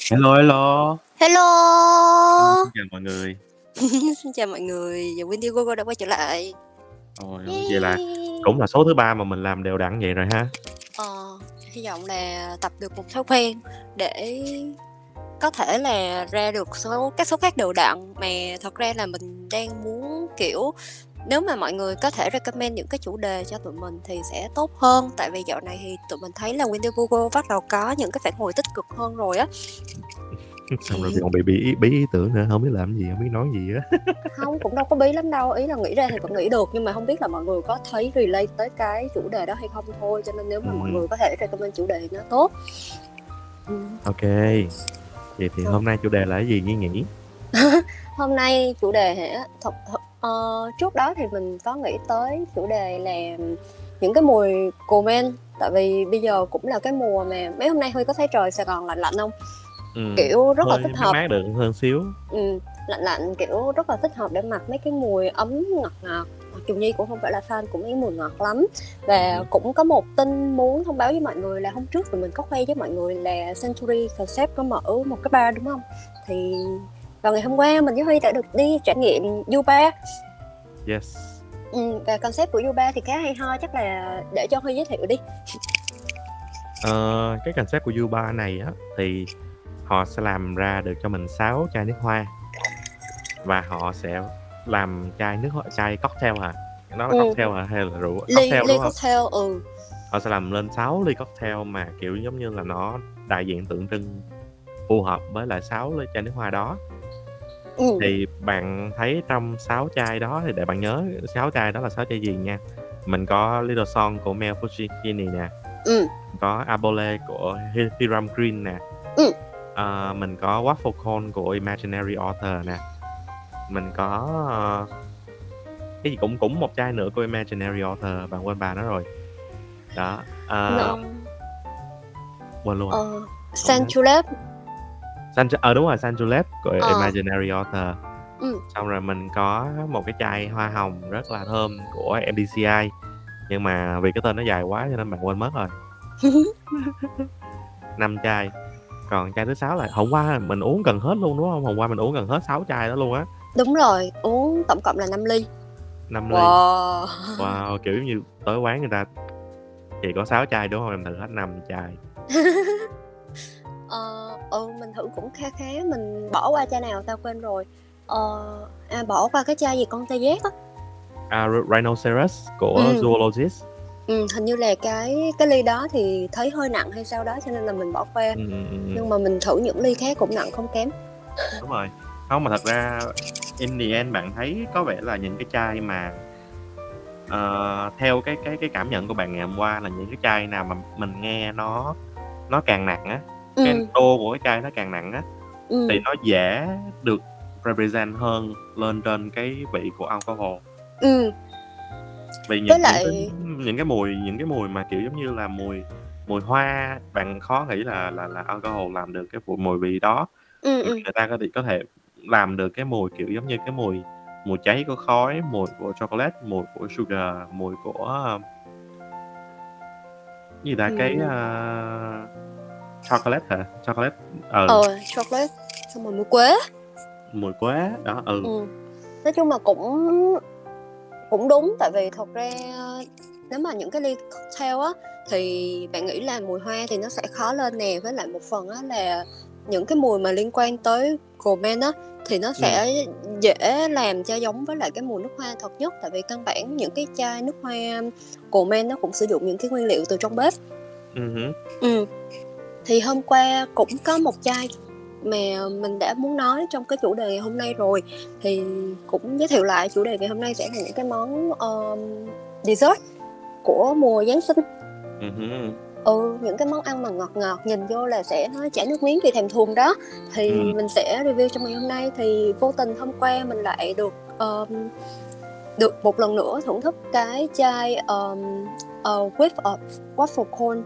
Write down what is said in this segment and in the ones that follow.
Hello, hello. Hello! Xin chào mọi người. Xin chào mọi người, và Wendy Gogo đã quay trở lại. Ôi, vậy là cũng là số thứ ba mà mình làm đều đặn vậy rồi ha. Ờ, hy vọng là tập được một thói quen để có thể là ra được số các số khác đều đặn mà thật ra là mình đang muốn kiểu nếu mà mọi người có thể recommend những cái chủ đề cho tụi mình thì sẽ tốt hơn tại vì dạo này thì tụi mình thấy là Wendy Google bắt đầu có những cái phản hồi tích cực hơn rồi á Xong rồi còn bị bí ý, bí ý tưởng nữa, không biết làm gì, không biết nói gì á. không cũng đâu có bí lắm đâu ý là nghĩ ra thì vẫn nghĩ được nhưng mà không biết là mọi người có thấy relate tới cái chủ đề đó hay không thôi cho nên nếu mà Ừ. mọi người có thể recommend chủ đề thì nó tốt ừ. Ok. Vậy thì hôm nay chủ đề là cái gì Nhi nhỉ? hôm nay chủ đề hả thật, thật ờ, trước đó thì mình có nghĩ tới chủ đề là những cái mùi comment tại vì bây giờ cũng là cái mùa mà mấy hôm nay Huy có thấy trời Sài Gòn lạnh lạnh không Ừ. kiểu rất là Hơi thích mát hợp mát được hơn xíu. ừ, lạnh lạnh kiểu rất là thích hợp để mặc mấy cái mùi ấm ngọt ngọt dù Nhi cũng không phải là fan của mấy mùi ngọt lắm và Ừ. cũng có một tin muốn thông báo với mọi người là hôm trước tụi mình có khoe với mọi người là Century Concept có mở một cái bar đúng không thì vào ngày hôm qua mình với Huy đã được đi trải nghiệm U3 Yes. ừ, và concept của U3 thì khá hay ho chắc là để cho Huy giới thiệu đi Ờ, cái concept của U3 này á thì họ sẽ làm ra được cho mình 6 chai nước hoa và họ sẽ làm chai nước hoa chai cocktail hả? Nó là Ừ. cocktail hả hay là rượu? ly Cocktail ly đúng không? cocktail ừ họ sẽ làm lên 6 ly cocktail mà kiểu giống như là nó đại diện tượng trưng phù hợp với lại 6 ly chai nước hoa đó ừ. Thì bạn thấy trong 6 chai đó thì để bạn nhớ 6 chai đó là 6 chai gì nha. Mình có Little Song của Mel Fushigini nè. Ừ. Có Abole của Hi- Hiram Green nè. Ừ. Ờ, mình có Waffle Cone của Imaginary Author nè. Mình có ờ, cái gì cũng cũng một chai nữa của Imaginary Author bạn quên bà nó rồi. Đó Ờ, nó quên luôn. Ờ San Julep San ờ đúng rồi San Julep của Ờ. Imaginary Author. Ừ. xong rồi mình có một cái chai hoa hồng rất là thơm của MDCI nhưng mà vì cái tên nó dài quá cho nên bạn quên mất rồi. Năm chai. Còn chai thứ sáu là hôm qua mình uống gần hết luôn đúng không? Hôm qua mình uống gần hết 6 chai đó luôn á. Đúng rồi uống tổng cộng là 5 ly. Năm ly. Wow. Wow kiểu như tới quán người ta chỉ có 6 chai đúng không? Em thử hết 5 chai ờ ừ mình thử cũng khá khá mình bỏ qua chai nào tao quên rồi. Ờ à bỏ qua cái chai gì con tê giác á? À, Rhinoceros của Ừ. Zoologist. Ừ, hình như là cái cái ly đó thì thấy hơi nặng hay sao đó cho nên là mình bỏ qua. Ừ, ừ, ừ. nhưng mà mình thử những ly khác cũng nặng không kém. Đúng rồi. Không mà thật ra in the end bạn thấy có vẻ là những cái chai mà ờ, theo cái cái cái cảm nhận của bạn ngày hôm qua là những cái chai nào mà mình nghe nó nó càng nặng á cái ừ, tô của cái chai nó càng nặng á. Ừ, thì nó dễ được represent hơn lên trên cái vị của alcohol. Ừ, vì những, Với những lại- cái, những cái mùi những cái mùi mà kiểu giống như là mùi mùi hoa bạn khó nghĩ là là là alcohol làm được cái mùi vị đó. Ừ, ừ. người ta có thể có thể làm được cái mùi kiểu giống như cái mùi mùi cháy của khói mùi của chocolate mùi của sugar mùi của gì ta cái Ừ. uh, chocolate hả? Chocolate? Ờ ờ chocolate. Xong rồi mùi quế. Mùi quế đó ừ, ừ. nói chung là cũng cũng đúng tại vì thật ra nếu mà những cái ly cocktail á thì bạn nghĩ là mùi hoa thì nó sẽ khó lên nè. Với lại một phần á là những cái mùi mà liên quan tới gourmet á thì nó sẽ dễ làm cho giống với lại cái mùi nước hoa thật nhất. Tại vì căn bản những cái chai nước hoa gourmet nó cũng sử dụng những cái nguyên liệu từ trong bếp. Ừ. Ừ. Thì hôm qua cũng có một chai mà mình đã muốn nói trong cái chủ đề ngày hôm nay rồi thì cũng giới thiệu lại chủ đề ngày hôm nay sẽ là những cái món um, dessert của mùa Giáng sinh. Ừ. Ừ, những cái món ăn mà ngọt ngọt nhìn vô là sẽ nó chảy nước miếng vì thèm thuồng đó thì Ừ. mình sẽ review trong ngày hôm nay thì vô tình hôm qua mình lại được um, được một lần nữa thưởng thức cái chai um, uh, with a waffle cone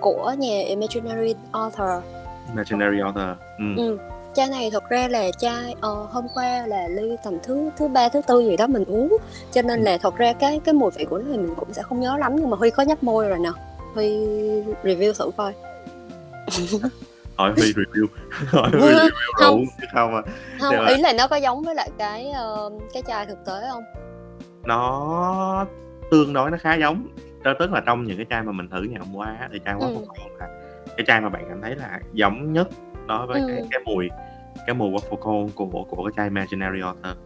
của nhà Imaginary Author. Imaginary author ừ. ừ. chai này thật ra là chai ờ, hôm qua là ly tầm thứ thứ ba thứ tư gì đó mình uống. Cho nên là thật ra cái cái mùi vị của nó thì mình cũng sẽ không nhớ lắm nhưng mà huy có nhấp môi rồi nè. Huy review thử coi. Hỏi Huy review. Hỏi Huy review Không. rượu chứ không à. không mà- ý là nó có giống với lại cái ờ, cái chai thực tế không? Nó tương đối nó khá giống Đó, tức là trong những cái chai mà mình thử ngày hôm qua thì chai waffle Ừ. cone là cái chai mà bạn cảm thấy là giống nhất đối với cái Ừ. cái mùi cái mùi waffle cone của của cái chai Imaginary Author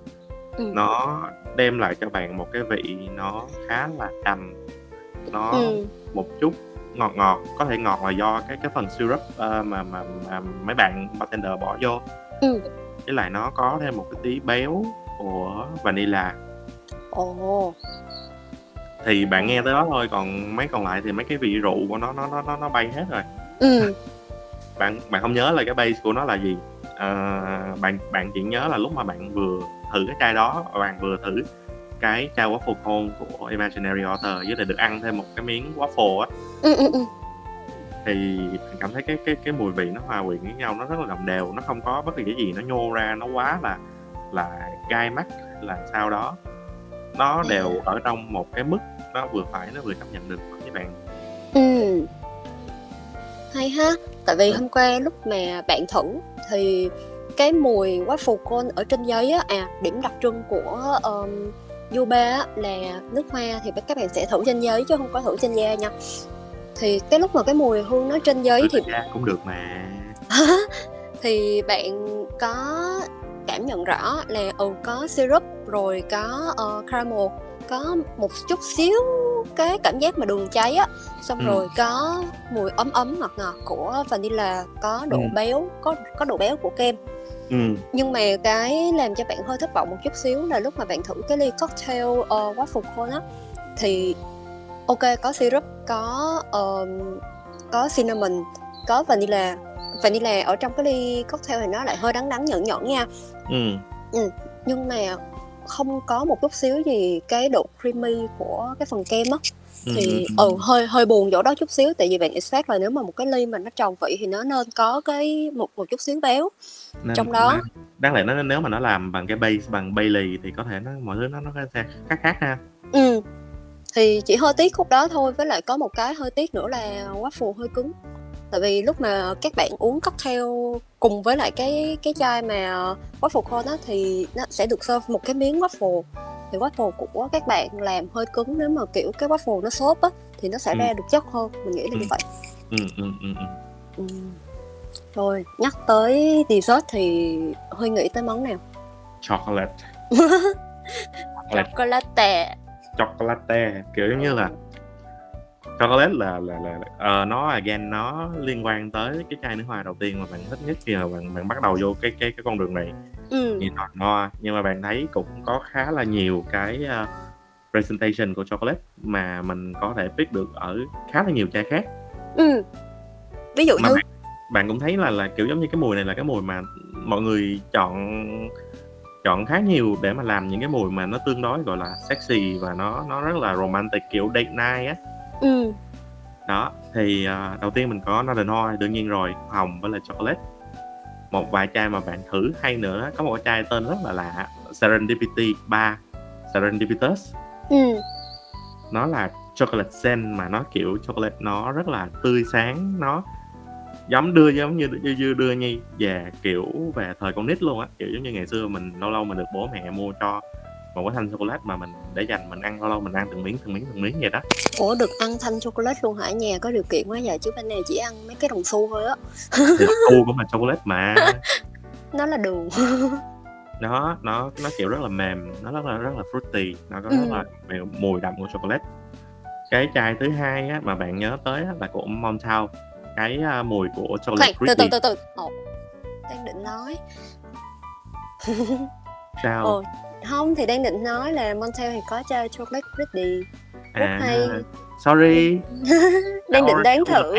ừ. nó đem lại cho bạn một cái vị nó khá là đậm nó ừ. một chút ngọt ngọt có thể ngọt là do cái cái phần syrup ờ, mà, mà mà mấy bạn bartender bỏ vô Ừ. với lại nó có thêm một cái tí béo của vanilla ồ thì bạn nghe tới đó thôi còn mấy còn lại thì mấy cái vị rượu của nó nó nó nó, nó bay hết rồi. Ừ. Bạn bạn không nhớ là cái base của nó là gì? Ờ, bạn bạn chỉ nhớ là lúc mà bạn vừa thử cái chai đó bạn vừa thử cái chai waffle cone của Imaginary Author với lại được ăn thêm một cái miếng waffle á. Ừ ừ ừ. Thì bạn cảm thấy cái cái cái mùi vị nó hòa quyện với nhau nó rất là đồng đều nó không có bất kỳ cái gì nó nhô ra nó quá là là gai mắt là sao đó nó đều ở trong một cái mức nó vừa phải nó vừa chấp nhận được với bạn Ừ. Hay ha. Tại vì hôm qua lúc mà bạn thử thì cái mùi waffle cone ở trên giấy á, à điểm đặc trưng của um, Yuba á, là nước hoa thì các bạn sẽ thử trên giấy chứ không có thử trên da nha. Thì cái lúc mà cái mùi hương nó trên giấy thì thì cũng được mà thì bạn có cảm nhận rõ là ừ có syrup rồi có ờ, caramel có một chút xíu cái cảm giác mà đường cháy á. Xong Ừ. rồi có mùi ấm ấm ngọt ngọt của vanilla có độ Ừ. béo có có độ béo của kem. Ừ. Nhưng mà cái làm cho bạn hơi thất vọng một chút xíu là lúc mà bạn thử cái ly cocktail uh, waffle cone á thì ok có syrup có ờm, có cinnamon có vanilla. Vanilla ở trong cái ly cocktail thì nó lại hơi đắng đắng nhẫn nhẫn nha. Ừ nhưng mà không có một chút xíu gì cái độ creamy của cái phần kem á ừ, thì ừ, ừ hơi hơi buồn chỗ đó chút xíu tại vì bạn expect là nếu mà một cái ly mà nó tròn vị thì nó nên có cái một một chút xíu béo Nên trong đó. đáng- đáng lẽ nó nếu mà nó làm bằng cái base bằng Bailey thì có thể nó mọi thứ nó nó sẽ khác khác ha Ừ. Thì chỉ hơi tiếc khúc đó thôi với lại có một cái hơi tiếc nữa là waffle hơi cứng. Tại vì lúc mà các bạn uống cocktail cùng với lại cái cái chai mà waffle cone á thì nó sẽ được serve một cái miếng waffle. Thì waffle của các bạn làm hơi cứng nếu mà kiểu cái waffle nó xốp á thì nó sẽ Ừ. ra được chất hơn, mình nghĩ là như Ừ. vậy. ừ ừ ừ ừ Ừ. Rồi, nhắc tới dessert thì Huy nghĩ tới món nào? chocolate chocolate Chocolate. chocolate kiểu giống như là chocolate là là là ờ, nó again nó liên quan tới cái chai nước hoa đầu tiên mà bạn thích nhất khi mà bạn bạn bắt đầu vô cái cái cái con đường này Ừ. nọ no nhưng mà bạn thấy cũng có khá là nhiều cái uh, presentation của chocolate mà mình có thể pick được ở khá là nhiều chai khác Ừ. Ví dụ mà như bạn, bạn cũng thấy là là kiểu giống như cái mùi này là cái mùi mà mọi người chọn chọn khá nhiều để mà làm những cái mùi mà nó tương đối gọi là sexy và nó nó rất là romantic kiểu date night á ừ. đó thì à, đầu tiên mình có Northern Oil đương nhiên rồi hồng với lại chocolate một vài chai mà bạn thử hay nữa có một chai tên rất là lạ Serendipity 3 Serendipitous Ừ. nó là chocolate scent mà nó kiểu chocolate nó rất là tươi sáng nó giống đưa giống như như, như đưa nhi về kiểu về thời con nít luôn á kiểu giống như ngày xưa mình lâu lâu mình được bố mẹ mua cho một cái thanh chocolate mà mình để dành mình ăn lâu lâu mình ăn từng miếng từng miếng từng miếng vậy đó Ủa được ăn thanh chocolate luôn hả? Nhà có điều kiện quá giờ chứ bên này chỉ ăn mấy cái đồng xu thôi á. khu của mình chocolate mà Nó là đường. nó nó nó kiểu rất là mềm nó rất là rất là fruity nó có rất Ừ. là mùi- mùi đậm của chocolate cái chai thứ hai á, mà bạn nhớ tới á, là của Montauk cái à, mùi của chocolate Khoan, từ từ từ từ. Ồ. Đang định nói. sao Ồ. Không thì đang định nói là Montel thì có chai chocolate pretty. rất à hay. sorry Đang định you thử.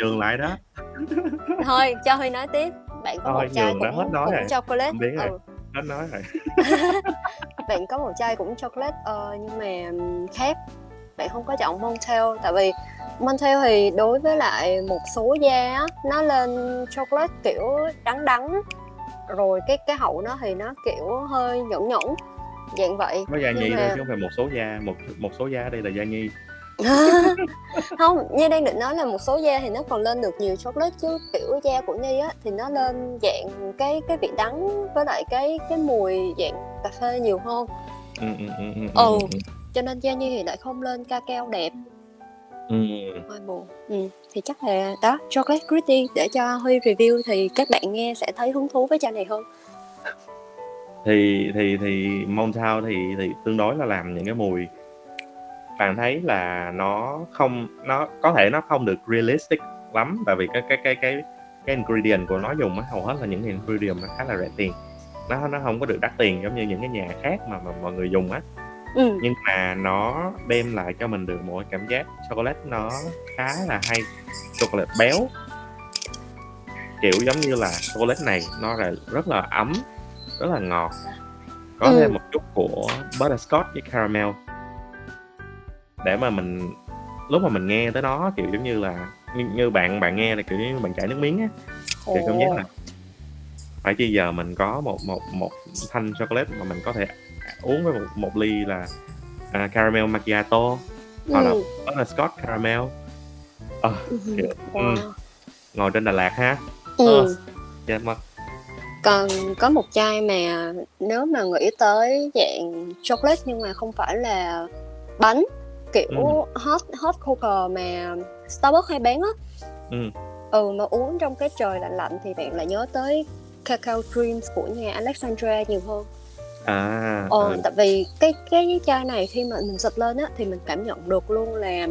dừng lại đó Thôi cho Huy nói tiếp. Bạn có Thôi, một chai cũng, hết nói cũng rồi. chocolate. Không biết rồi. Ừ. nó nói rồi bạn có một chai cũng chocolate ờ, nhưng mà khác bạn không có chọn Montel tại vì Montel thì đối với lại một số da nó lên chocolate kiểu đắng đắng rồi cái cái hậu nó thì nó kiểu hơi nhẫn nhẫn dạng vậy có da nhi mà- thôi chứ không phải một số da một một số da đây là da nhi không Nhi đang định nói là một số da thì nó còn lên được nhiều chocolate chứ kiểu da của Nhi á thì nó lên dạng cái cái vị đắng với lại cái cái mùi dạng cà phê nhiều hơn ừ, ừ, ừ, ừ, Ừ. ừ, ừ. cho nên da Nhi thì lại không lên ca cao đẹp Ừ. hơi buồn ừ. thì chắc là đó chocolate gritty để cho Huy review thì các bạn nghe sẽ thấy hứng thú với chai này hơn thì thì thì Montown thì thì tương đối là làm những cái mùi bạn thấy là nó không nó có thể nó không được realistic lắm tại vì cái cái cái cái cái ingredient của nó dùng á hầu hết là những cái ingredient nó khá là rẻ tiền nó nó không có được đắt tiền giống như những cái nhà khác mà mà mọi người dùng á ừ. nhưng mà nó đem lại cho mình được một cảm giác chocolate nó khá là hay chocolate béo. Kiểu giống như là chocolate này nó là rất là ấm rất là ngọt. Có Ừ. thêm một chút của butterscotch với caramel. Để mà mình lúc mà mình nghe tới nó kiểu giống như là như, như bạn bạn nghe là kiểu như bạn chảy nước miếng á. Thì cảm giác là phải chi giờ mình có một một một thanh chocolate mà mình có thể uống với một, một ly là à, caramel macchiato hoặc là ừ. butterscotch caramel Ờ, Ừ. kiểu, Wow. ngồi trên Đà Lạt ha Ừ. chết mất còn có một chai mà nếu mà nghĩ tới dạng chocolate nhưng mà không phải là bánh kiểu Ừ. hot hot cocoa mà Starbucks hay bán á ừ. ừ mà uống trong cái trời lạnh lạnh thì bạn lại nhớ tới cacao dreams của nhà Alexandra nhiều hơn à ờ ừ. tại vì cái cái chai này khi mà mình xịt lên á thì mình cảm nhận được luôn là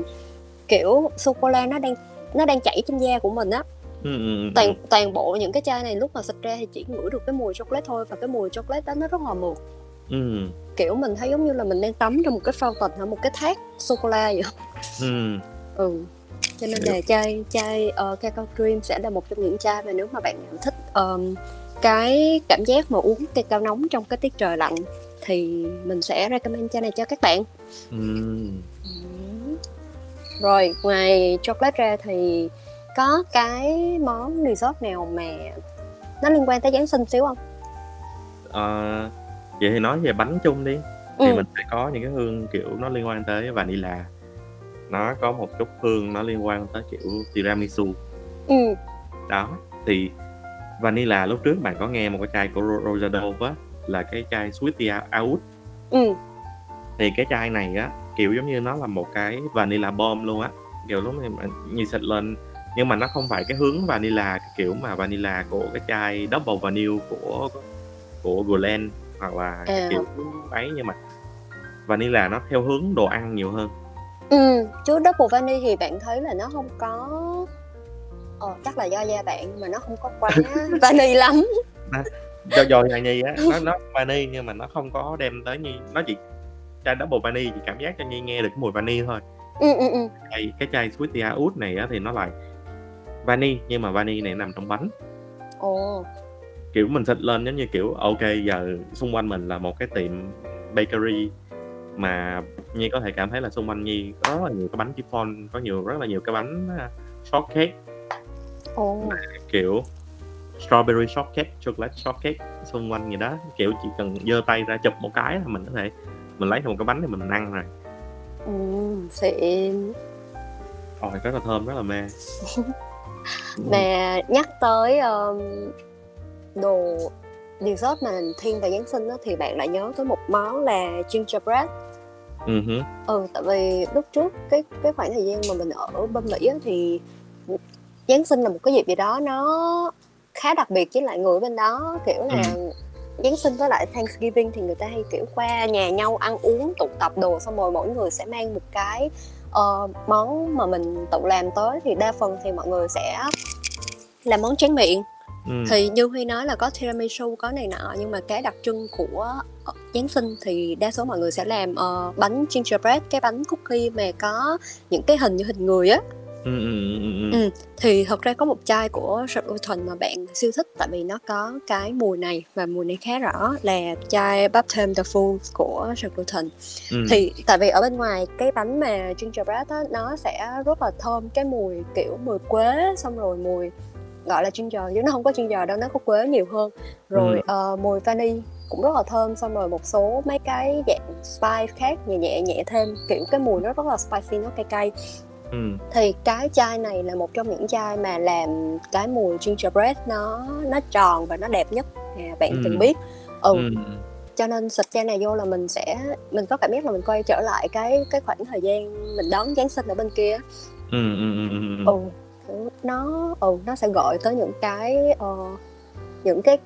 kiểu sô cô la nó đang nó đang chảy trên da của mình á. Ừ, ừ, ừ, toàn toàn bộ những cái chai này lúc mà xịt ra thì chỉ ngửi được cái mùi chocolate thôi và cái mùi chocolate đó nó rất là mượt. Ừ, kiểu mình thấy giống như là mình đang tắm trong một cái fountain hay một cái thác sô cô la vậy. Ừ. ừ. Cho nên là chai chai uh, cacao cream sẽ là một trong những chai mà nếu mà bạn nào thích um, cái cảm giác mà uống cacao nóng trong cái tiết trời lạnh thì mình sẽ recommend chai này cho các bạn. Ừ. rồi ngoài chocolate ra thì có cái món dessert nào mà nó liên quan tới Giáng sinh xíu không? Ờ, vậy thì nói về bánh chung đi thì Ừ. mình sẽ có những cái hương kiểu nó liên quan tới vanilla nó có một chút hương nó liên quan tới kiểu tiramisu Ừ. đó thì vanilla lúc trước bạn có nghe một cái chai của Ro- Rosado á là cái chai Sweet Out Ừ. thì cái chai này á kiểu giống như nó là một cái vanilla bomb luôn á kiểu lúc này như xịt lên nhưng mà nó không phải cái hướng vanilla cái kiểu mà vanilla của cái chai double vanilla của của Guerlain hoặc là cái À. kiểu ấy nhưng mà vanilla nó theo hướng đồ ăn nhiều hơn Ừ. Chứ double vani thì bạn thấy là nó không có Ờ, chắc là do da bạn mà nó không có quá vani lắm. do do nhà nhi á nó nó vani nhưng mà nó không có đem tới nhi nó chỉ chai double vani chỉ cảm giác cho nhi nghe được cái mùi vani thôi Ừ ừ ừ. cái cái chai sweet out này á thì nó lại vani nhưng mà vani này nằm trong bánh Ồ. kiểu mình xịt lên giống như kiểu ok giờ xung quanh mình là một cái tiệm bakery mà Nhi có thể cảm thấy là xung quanh Nhi có rất là nhiều cái bánh chiffon có nhiều rất là nhiều cái bánh uh, shortcake Ồ. kiểu strawberry shortcake chocolate shortcake xung quanh gì đó kiểu chỉ cần giơ tay ra chụp một cái là mình có thể mình lấy một cái bánh để mình ăn rồi Ừ, xịn. Ôi rất là thơm rất là mê Mà nhắc tới um, đồ dessert mà thiên về Giáng sinh đó, thì bạn lại nhớ tới một món là gingerbread ừ hứ, ừ tại vì lúc trước cái cái khoảng thời gian mà mình ở bên mỹ á, thì giáng sinh là một cái dịp gì đó nó khá đặc biệt với lại người bên đó. Kiểu là giáng sinh với lại thanksgiving thì người ta hay kiểu qua nhà nhau ăn uống tụ tập đồ xong rồi mỗi người sẽ mang một cái ờ, món mà mình tự làm tới. Thì đa phần thì mọi người sẽ làm món tráng miệng. Ừ. thì như Huy nói là có tiramisu có này nọ nhưng mà cái đặc trưng của ờ, Giáng sinh thì đa số mọi người sẽ làm ờ, bánh gingerbread cái bánh cookie mà có những cái hình như hình người á Ừ, ừ, ừ, ừ, ừ. Ừ. thì thật ra có một chai của Sir Luton mà bạn siêu thích tại vì nó có cái mùi này và mùi này khá rõ là chai Baptism the Fool của Luton Ừ. thì tại vì ở bên ngoài cái bánh mà gingerbread á nó sẽ rất là thơm cái mùi kiểu mùi quế xong rồi mùi gọi là ginger chứ nó không có ginger đâu nó có quế nhiều hơn rồi Ừm. uh, mùi vani cũng rất là thơm xong rồi một số mấy cái dạng spice khác nhẹ nhẹ nhẹ thêm kiểu cái mùi nó rất là spicy nó cay cay Ừm. thì cái chai này là một trong những chai mà làm cái mùi gingerbread nó nó tròn và nó đẹp nhất à, bạn từng Ừm. biết ừ Ừm. cho nên xịt chai này vô là mình sẽ mình có cảm giác là mình quay trở lại cái cái khoảng thời gian mình đón Giáng sinh ở bên kia ừm, ừm, ừm, ừm. ừ kiểu nó ừ nó sẽ gọi tới những cái ờ, những cái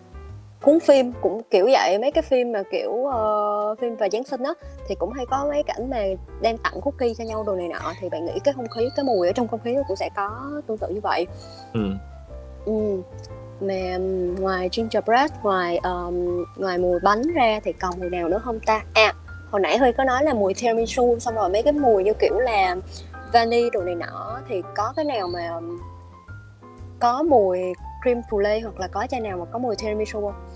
cuốn phim cũng kiểu vậy mấy cái phim mà kiểu ờ, phim về Giáng sinh á thì cũng hay có mấy cảnh mà đem tặng cookie cho nhau đồ này nọ thì bạn nghĩ cái không khí cái mùi ở trong không khí nó cũng sẽ có tương tự như vậy Ừm. ừ. mà ngoài gingerbread ngoài ờm, ngoài mùi bánh ra thì còn mùi nào nữa không ta à hồi nãy huy có nói là mùi tiramisu xong rồi mấy cái mùi như kiểu là vani đồ này nọ thì có cái nào mà có mùi cream brulee hoặc là có chai nào mà có mùi tiramisu không?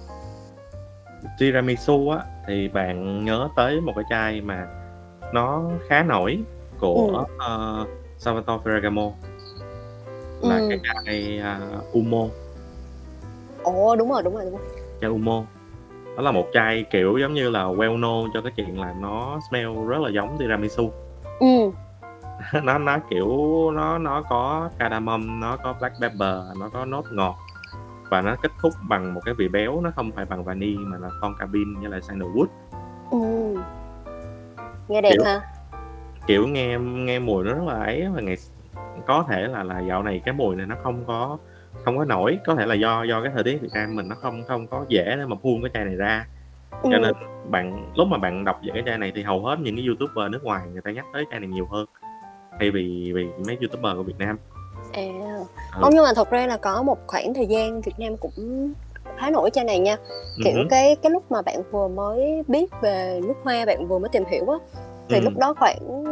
Tiramisu á thì bạn nhớ tới một cái chai mà nó khá nổi của ừ. ờ, Salvatore Ferragamo. Là cái ừ chai à, Umo. Ồ đúng rồi đúng rồi đúng rồi. Chai Umo. Đó là một chai kiểu giống như là well known cho cái chuyện là nó smell rất là giống tiramisu. Ừ nó nó kiểu nó nó có cardamom nó có black pepper nó có nốt ngọt. Và nó kết thúc bằng một cái vị béo nó không phải bằng vani mà là con cabin với lại sandalwood. Ừ nghe đẹp kiểu ha. kiểu nghe nghe mùi nó rất là ấy và ngày có thể là là dạo này cái mùi này nó không có không có nổi. Có thể là do do cái thời tiết Việt Nam mình nó không không có dễ để mà phun cái chai này ra. Ừ. Cho nên bạn lúc mà bạn đọc về cái chai này thì hầu hết những cái youtuber nước ngoài người ta nhắc tới chai này nhiều hơn thay vì vì mấy youtuber của Việt Nam à ừ. không nhưng mà thật ra là có một khoảng thời gian Việt Nam cũng khá nổi chai này nha kiểu hứ. cái cái lúc mà bạn vừa mới biết về nước hoa bạn vừa mới tìm hiểu á thì Ừ. lúc đó khoảng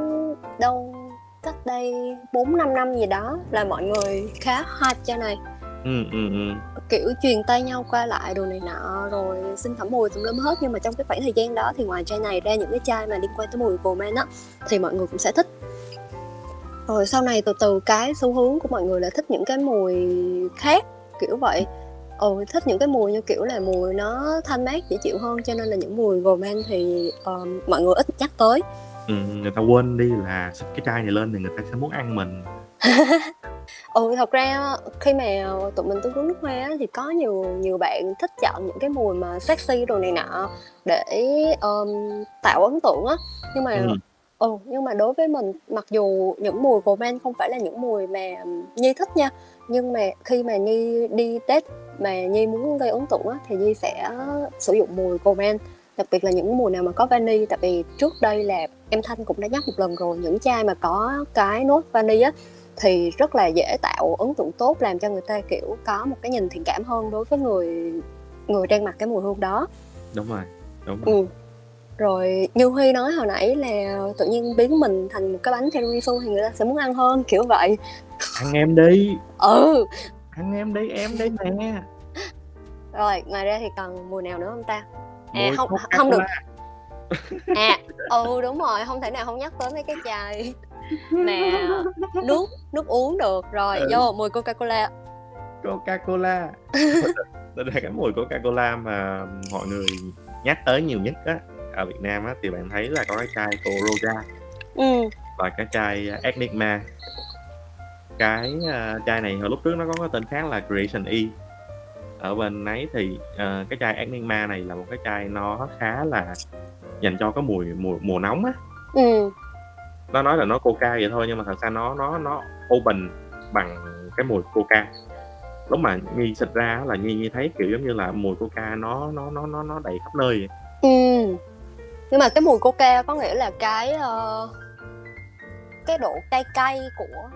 đâu cách đây 4 5 năm gì đó là mọi người khá hype chai này ừ ừ ừ kiểu truyền tay nhau qua lại đồ này nọ rồi xin thẩm mùi tùm lum hết nhưng mà trong cái khoảng thời gian đó thì ngoài chai này ra những cái chai mà liên quan tới mùi gourmet á thì mọi người cũng sẽ thích rồi sau này từ từ cái xu hướng của mọi người là thích những cái mùi khác kiểu vậy. Ừ, thích những cái mùi như kiểu là mùi nó thanh mát dễ chịu hơn cho nên là những mùi gourmet thì um, mọi người ít nhắc tới. Ừ người ta quên đi là xịt cái chai này lên thì người ta sẽ muốn ăn mình. Ừ thật ra khi mà tụi mình tư vấn nước hoa á, thì có nhiều nhiều bạn thích chọn những cái mùi mà sexy đồ này nọ để um, tạo ấn tượng á. Nhưng mà ừ ừ nhưng mà đối với mình mặc dù những mùi gourmet không phải là những mùi mà nhi thích nha nhưng mà khi mà nhi đi tết mà nhi muốn gây ấn tượng á thì nhi sẽ sử dụng mùi gourmet đặc biệt là những mùi nào mà có vani tại vì trước đây là em thanh cũng đã nhắc một lần rồi những chai mà có cái nốt vani á thì rất là dễ tạo ấn tượng tốt làm cho người ta kiểu có một cái nhìn thiện cảm hơn đối với người người đang mặc cái mùi hương đó. Đúng rồi đúng rồi. Ừ. rồi như huy nói hồi nãy là tự nhiên biến mình thành một cái bánh tiramisu thì người ta sẽ muốn ăn hơn kiểu vậy. Ăn em đi. Ừ. Ăn em đi em đi nè. Rồi ngoài ra thì còn mùi nào nữa không ta? À mùi không không được. à ừ đúng rồi không thể nào không nhắc tới mấy cái chai mà nước nước uống được. Rồi Ừ. vô mùi coca cola Coca-Cola. Thật ra cái mùi Coca-Cola mà mọi người nhắc tới nhiều nhất á ở Việt Nam á thì bạn thấy là có cái chai Roja ừ. và cái chai Enigma cái uh, chai này hồi lúc trước nó có cái tên khác là Creation E. Ở bên ấy thì uh, cái chai Enigma này là một cái chai nó khá là dành cho cái mùi mùa mùa nóng á. Ừ. Nó nói là nó coca vậy thôi nhưng mà thật ra nó nó nó open bằng cái mùi coca. Lúc mà nhi xịt ra là nhi nhi thấy kiểu giống như là mùi coca nó nó nó nó nó đầy khắp nơi vậy. ừ nhưng mà cái mùi coca có nghĩa là cái ờ, cái độ cay cay của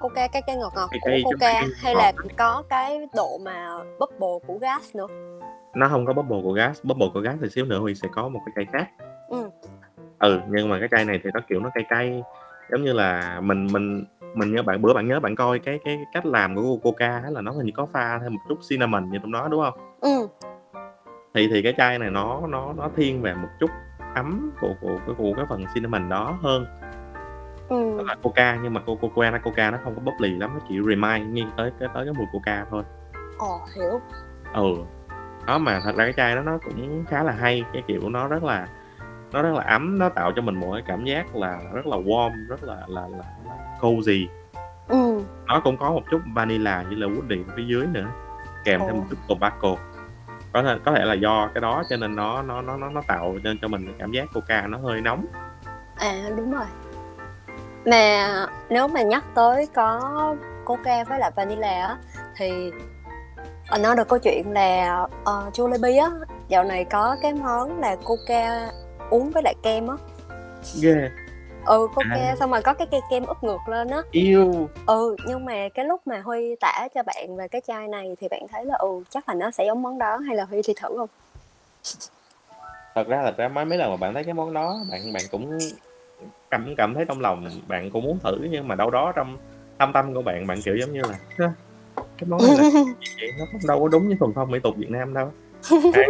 coca cay cay ngọt ngọt Cay của cay coca hay là có cái độ mà bubble của gas nữa. Nó không có bubble của gas bubble của gas thì xíu nữa huy sẽ có một cái chai khác. Ừ. Ừ nhưng mà cái chai này thì nó kiểu nó cay cay giống như là mình mình mình nhớ bạn bữa bạn nhớ bạn coi cái cái cách làm của coca là nó hình như có pha thêm một chút cinnamon như trong đó đúng không? Ừ. Thì thì cái chai này nó nó nó thiên về một chút ấm của của của, của cái phần cinnamon đó hơn. Ừ. Là coca nhưng mà coca nó coca nó không có bubbly lắm nó chỉ remind nghiêng tới cái tới cái mùi coca thôi. Ồ hiểu. Ừ. Đó mà thật ra cái chai đó nó cũng khá là hay cái kiểu nó rất là nó rất là ấm nó tạo cho mình một cái cảm giác là rất là warm rất là là là, là cozy. Ừ. Nó cũng có một chút vanilla như là woody ở phía dưới nữa kèm thêm Ồ. một chút tobacco có thể có thể là do cái đó cho nên nó nó nó nó nó tạo nên cho mình cảm giác coca nó hơi nóng. À đúng rồi. Mà nếu mà nhắc tới có coca với lại vanilla á thì ờ, nói được câu chuyện là uh, Jollibee á dạo này có cái món là coca uống với lại kem á. Ghê ừ coca À. xong rồi có cái cây kem ướp ngược lên á. Yêu. Ừ nhưng mà cái lúc mà huy tả cho bạn về cái chai này thì bạn thấy là ừ chắc là nó sẽ giống món đó hay là huy thì thử không? Thật ra thật ra mấy mấy lần mà bạn thấy cái món đó bạn bạn cũng cảm cảm thấy trong lòng bạn cũng muốn thử nhưng mà đâu đó trong thâm tâm của bạn bạn kiểu giống như là "Ơ, cái món này là vậy? Nó không đâu có đúng với thuần phong mỹ tục Việt Nam đâu. Ai,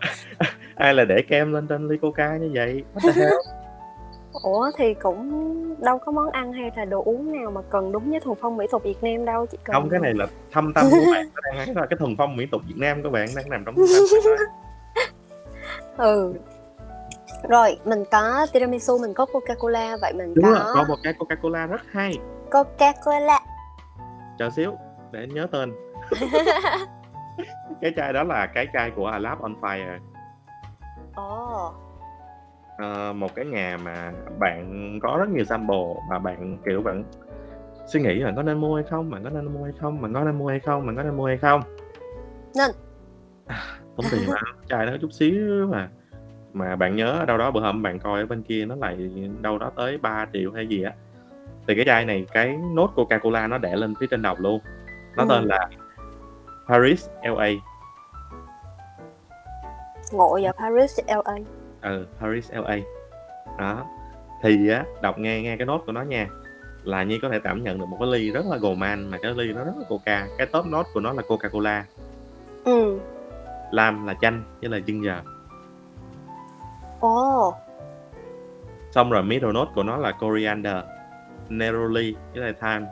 ai là để kem lên trên ly coca như vậy? What the hell? Ủa thì cũng đâu có món ăn hay là đồ uống nào mà cần đúng với thuần phong mỹ tục Việt Nam đâu chỉ cần không cái này là thâm tâm của bạn. Đang nói là cái thuần phong mỹ tục Việt Nam của bạn đang nằm trong ừ. Rồi mình có tiramisu mình có coca cola vậy mình đúng rồi có có một cái coca cola rất hay. Coca cola chờ xíu để nhớ tên. Cái chai đó là cái chai của Alap on Fire. Ồ Ờ, một cái nhà mà bạn có rất nhiều sample mà bạn kiểu bạn suy nghĩ bạn có nên mua hay không bạn có nên mua hay không bạn có nên mua hay không bạn có nên mua hay không? Nên. tốn tiền mà chai nó chút xíu mà. Mà bạn nhớ đâu đó bữa hôm bạn coi ở bên kia nó lại đâu đó tới 3 triệu hay gì á thì cái chai này cái nốt Coca Cola nó để lên phía trên đầu luôn. Nó Ừ. tên là Paris LA ngộ vào Paris LA ừ Paris LA đó. Thì á đọc nghe nghe cái nốt của nó nha là Nhi có thể cảm nhận được một cái ly rất là gourmand mà cái ly nó rất là coca. Cái top nốt của nó là Coca Cola ừ. Lam là chanh với là ginger. Ồ. Xong rồi middle note của nó là coriander neroli với lại thyme.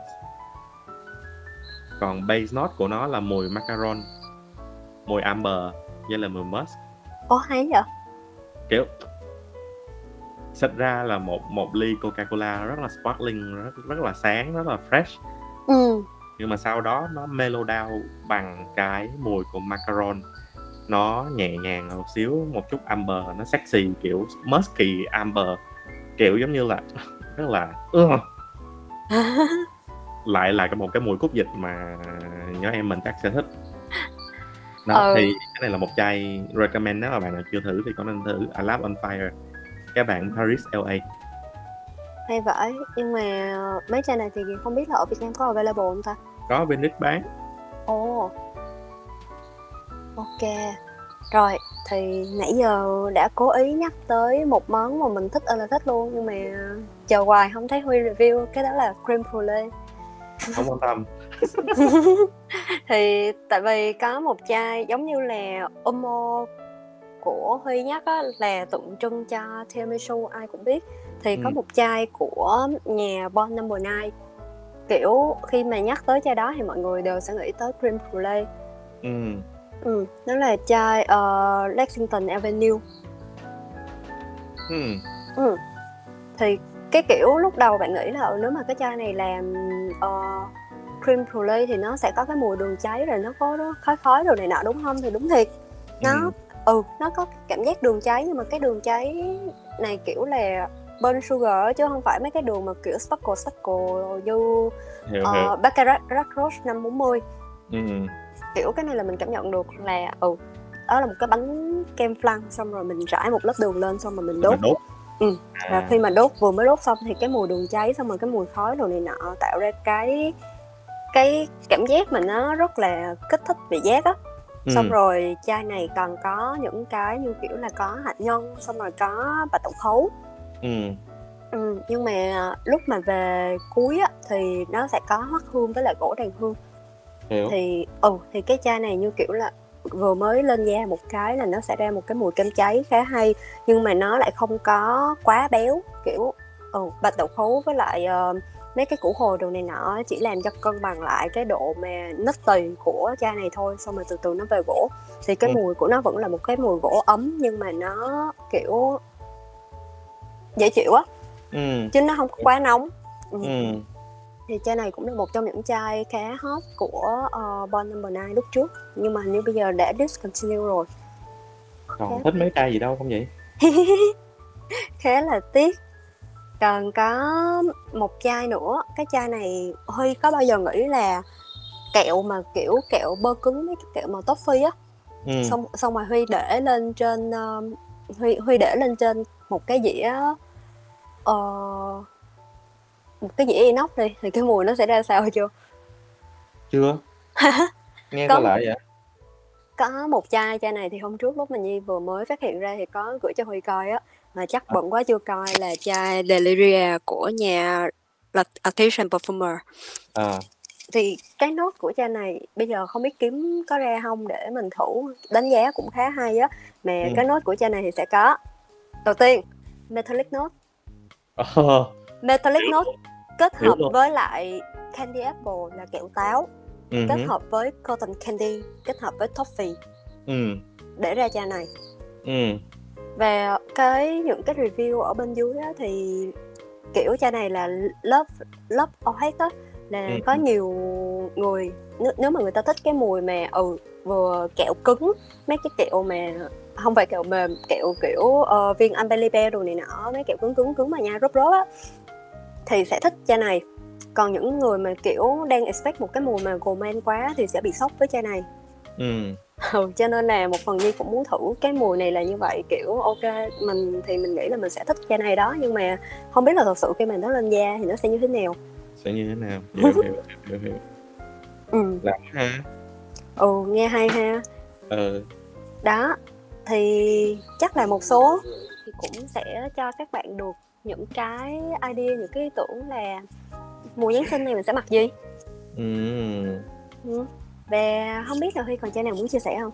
Còn base note của nó là mùi macaron mùi amber với là mùi musk. Ồ hay vậy kiểu thật ra là một một ly Coca Cola rất là sparkling rất rất là sáng rất là fresh. Ừ. Nhưng mà sau đó nó mellow down bằng cái mùi của macaron. Nó nhẹ nhàng một xíu một chút amber nó sexy kiểu musky amber. Kiểu giống như là rất là lại là cái một cái mùi cúc dịch mà nhóm em mình chắc sẽ thích đó Ừ. thì cái này là một chai recommend nếu mà bạn nào chưa thử thì có nên thử A Lab on Fire cái bạn Paris LA hay vậy nhưng mà mấy chai này thì không biết là ở Việt Nam có available không ta? Có bên Nick bán ồ. Ok rồi thì nãy giờ đã cố ý nhắc tới một món mà mình thích ơi là thích luôn nhưng mà chờ hoài không thấy Huy review cái đó là cream brulee không quan tâm thì tại vì có một chai giống như là Omo của Huy nhắc á, là tượng trưng cho tiramisu ai cũng biết thì có Ừ. một chai của nhà Bon Number 9 kiểu khi mà nhắc tới chai đó thì mọi người đều sẽ nghĩ tới cream brulee ừ. ừ, nó là chai ờ, Lexington Avenue Ừ. ừ. thì cái kiểu lúc đầu bạn nghĩ là ừ, nếu mà cái chai này làm ờ, cream brulee thì nó sẽ có cái mùi đường cháy rồi nó có nó khói khói rồi này nọ đúng không thì đúng thiệt nó Ừ. ừ nó có cảm giác đường cháy nhưng mà cái đường cháy này kiểu là burn sugar chứ không phải mấy cái đường mà kiểu sparkle sparkle như hiểu hiểu uh, Baccarat Roche 540 ừ. kiểu cái này là mình cảm nhận được là ừ đó là một cái bánh kem flan xong rồi mình rải một lớp đường lên xong rồi mình đốt Mình đốt Ừ. à, và khi mà đốt vừa mới đốt xong thì cái mùi đường cháy xong rồi cái mùi khói đồ này nọ tạo ra cái cái cảm giác mà nó rất là kích thích vị giác á ừ. xong rồi chai này còn có những cái như kiểu là có hạt nhân xong rồi có bạch tuộc khấu ừ. ừ, nhưng mà lúc mà về cuối á thì nó sẽ có hoắc hương với lại gỗ đàn hương hiểu thì ừ thì cái chai này như kiểu là vừa mới lên da một cái là nó sẽ ra một cái mùi kem cháy khá hay nhưng mà nó lại không có quá béo kiểu ừ, bạch đậu khấu với lại ờ, mấy cái củ hồi đồ này nọ chỉ làm cho cân bằng lại cái độ mà nứt tì của chai này thôi xong rồi từ từ nó về gỗ. Thì cái Ừ. mùi của nó vẫn là một cái mùi gỗ ấm nhưng mà nó kiểu dễ chịu á. Ừ. Chứ nó không có quá nóng. Ừ. ừ. Thì chai này cũng là một trong những chai khá hot của uh, Bond Number 9 lúc trước. Nhưng mà hình như bây giờ đã discontinue rồi. Còn thích mấy chai gì đâu không vậy? Khá là tiếc còn có một chai nữa cái chai này huy có bao giờ nghĩ là kẹo mà kiểu kẹo bơ cứng mấy cái kẹo mà toffee á? Ừ. Xong xong rồi huy để lên trên um, huy huy để lên trên một cái dĩa ờ, một cái dĩa inox đi thì cái mùi nó sẽ ra sao chưa? Chưa. Nghe Có- có lại vậy. Có một chai chai này thì hôm trước lúc mà nhi vừa mới phát hiện ra thì có gửi cho huy coi á mà chắc bận quá chưa coi là chai Deliria của nhà là Artisan Perfumer. À thì cái nốt của chai này bây giờ không biết kiếm có ra không để mình thử đánh giá cũng khá hay á. Mà Ừ. cái nốt của chai này thì sẽ có đầu tiên metallic note ờ. Metallic Hiểu note kết hợp với lại candy apple là kẹo táo ừ kết hợp với cotton candy kết hợp với toffee ừ. để ra chai này. Ừ và cái những cái review ở bên dưới á, thì kiểu chai này là love love or hate á là Ừ. có nhiều người nếu, nếu mà người ta thích cái mùi mà ừ vừa kẹo cứng mấy cái kẹo mà không phải kẹo mềm kẹo kiểu ờ, viên ambelibe đồ này nọ mấy kẹo cứng cứng cứng mà nhai rốt rốt á thì sẽ thích chai này. Còn những người mà kiểu đang expect một cái mùi mà gourmet quá thì sẽ bị sốc với chai này. Ừ ừ, cho nên là một phần nhi cũng muốn thử cái mùi này là như vậy kiểu ok mình thì mình nghĩ là mình sẽ thích chai này đó nhưng mà không biết là thật sự khi mà nó lên da thì nó sẽ như thế nào. Sẽ như thế nào? Hiểu hiểu hiểu hiểu, ừ. Ha. Ừ nghe hay ha. Ờ đó thì chắc là một số thì cũng sẽ cho các bạn được những cái idea những cái ý tưởng là mùa giáng sinh này mình sẽ mặc gì. Ừ. Ừ. và không biết là huy còn chai nào muốn chia sẻ không?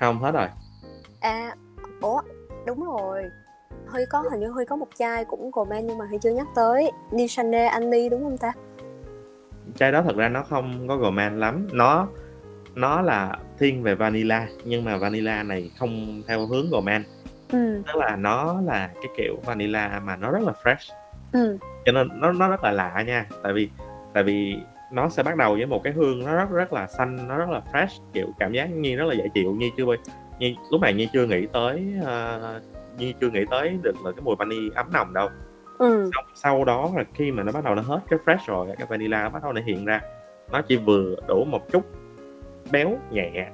Không hết rồi. À, ủa, đúng rồi. Huy có hình như Huy có một chai cũng gourmet nhưng mà Huy chưa nhắc tới. Nishane Annie đúng không ta? chai đó thật ra nó không có gourmet lắm. Nó nó là thiên về vanilla nhưng mà vanilla này không theo hướng gourmet. Ừ, tức là nó là cái kiểu vanilla mà nó rất là fresh. Ừ, cho nên nó nó rất là lạ nha. Tại vì tại vì nó sẽ bắt đầu với một cái hương nó rất rất là xanh nó rất là fresh kiểu cảm giác như rất là dễ chịu. Như chưa như lúc này như chưa nghĩ tới uh, như chưa nghĩ tới được là cái mùi vani ấm nồng đâu. Ừ, sau, sau đó là khi mà nó bắt đầu nó hết cái fresh rồi cái vanilla nó bắt đầu nó hiện ra nó chỉ vừa đủ một chút béo nhẹ.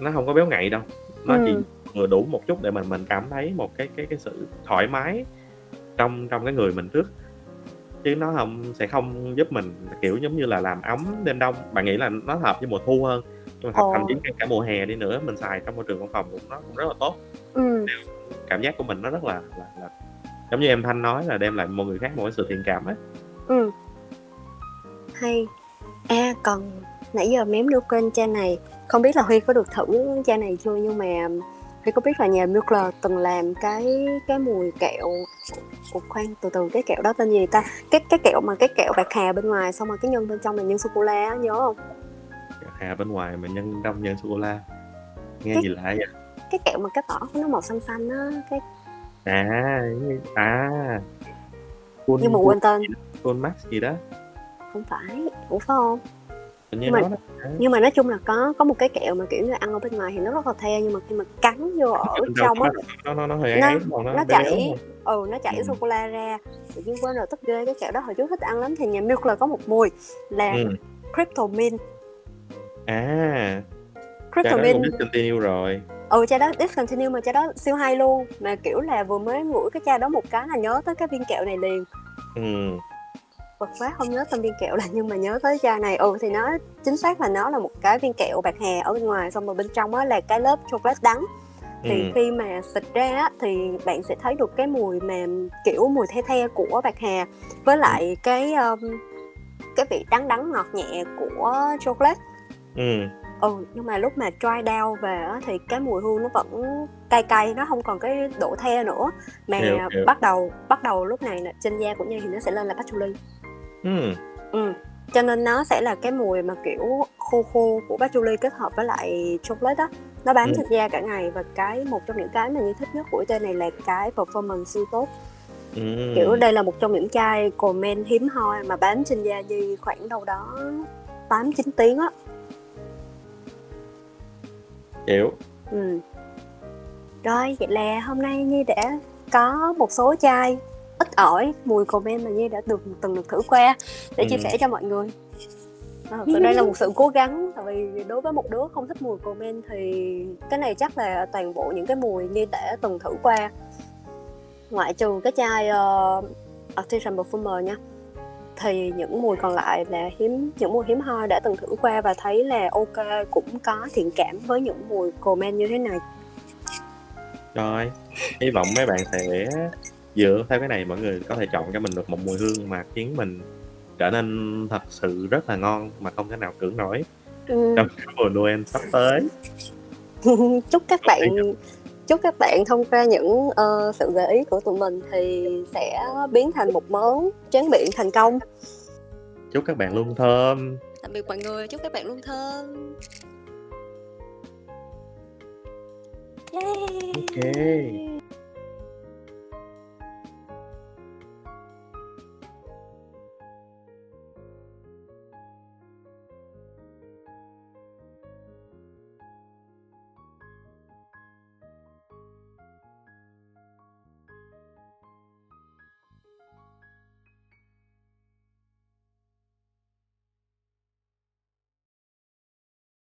Nó không có béo ngậy đâu. Nó Ừ. chỉ vừa đủ một chút để mình mình cảm thấy một cái cái cái sự thoải mái trong trong cái người mình trước chứ nó không sẽ không giúp mình kiểu giống như là làm ấm đêm đông bạn nghĩ là nó hợp với mùa thu hơn nhưng mà thậm, Ồ. thậm chí cả, cả mùa hè đi nữa mình xài trong môi trường văn phòng cũng nó cũng rất là tốt ừ, cảm giác của mình nó rất là là, là giống như em thanh nói là đem lại một người khác một cái sự thiện cảm ấy ừ. Hay. À, còn nãy giờ mém đưa quên chai này. Không biết là Huy có được thử chai này chưa nhưng mà Huy có biết là nhà Mugler từng làm cái cái mùi kẹo Ủa khoan từ từ cái kẹo đó tên gì ta? Cái cái kẹo mà cái kẹo bạc hà bên ngoài xong rồi cái nhân bên trong là nhân sô cô la á, nhớ không? Hà bên ngoài mà nhân trong nhân sô cô la nghe Cái- gì lạ vậy? cái kẹo mà cái vỏ của nó màu xanh xanh á cái à à. Nhưng mà quên tên. cool max gì đó. Không phải. Ủa phải không hình như Nhưng mà- nó nhưng mà nói chung là có có một cái kẹo mà kiểu như ăn ở bên ngoài thì nó rất là the nhưng mà khi mà cắn vô ở Bên trong á nó nó nó hơi Nó- nó, nó chảy ừ nó chảy Ừ. sô cô la ra. Tự nhiên quên rồi tức ghê cái kẹo đó hồi trước thích ăn lắm thì nhà Milk là có một mùi là ừ. Crypto Mint à Crypto Mint discontinue rồi. Ừ chai đó discontinue mà chai đó siêu hay luôn. Mà kiểu là vừa mới ngửi cái chai đó một cái là nhớ tới cái viên kẹo này liền. Ừ. bật quá không nhớ tên viên kẹo là nhưng mà nhớ tới chai này. Ừ thì nó chính xác là nó là một cái viên kẹo bạc hà ở bên ngoài xong rồi bên trong á là cái lớp chocolate đắng. Thì Ừ. khi mà xịt ra á, thì bạn sẽ thấy được cái mùi mà kiểu mùi the the của bạc hà với lại cái um, cái vị đắng đắng ngọt nhẹ của chocolate. Ừ. Ừ nhưng mà lúc mà dry down về á, thì cái mùi hương nó vẫn cay cay nó không còn cái độ the nữa. Mà Hiểu, hiểu. bắt đầu bắt đầu lúc này trên da của Nhi thì nó sẽ lên là patchouli Ừm, ừ cho nên nó sẽ là cái mùi mà kiểu khô khô của patchouli kết hợp với lại chocolate á nó bám Ừ. trên da cả ngày và cái một trong những cái mà Nhi thích nhất của tên này là cái performance siêu tốt ừm. kiểu đây là một trong những chai Coleman hiếm hoi mà bám trên da Nhi khoảng đâu đó 8 9 tiếng á Hiểu. Ừ. Rồi, vậy là hôm nay Nhi đã có một số chai ít ỏi mùi comment mà Nhi đã được từng được thử qua để chia Ừ. sẻ cho mọi người. Sự đây là một sự cố gắng tại vì đối với một đứa không thích mùi comment thì cái này chắc là toàn bộ những cái mùi Nhi đã từng thử qua ngoại trừ cái chai uh, Artisan Perfumer nha thì những mùi còn lại là hiếm những mùi hiếm hoi đã từng thử qua và thấy là ok cũng có thiện cảm với những mùi comment như thế này Rồi, hy vọng mấy bạn sẽ dựa theo cái này mọi người có thể chọn cho mình được một mùi hương mà khiến mình trở nên thật sự rất là ngon mà không thể nào cưỡng nổi ừ. trong mùa Noel sắp tới. chúc các bạn chúc các bạn thông qua những ờ, sự gợi ý của tụi mình thì sẽ biến thành một món tráng miệng thành công Chúc các bạn luôn thơm. tạm biệt mọi người chúc các bạn luôn thơm Yay. Ok.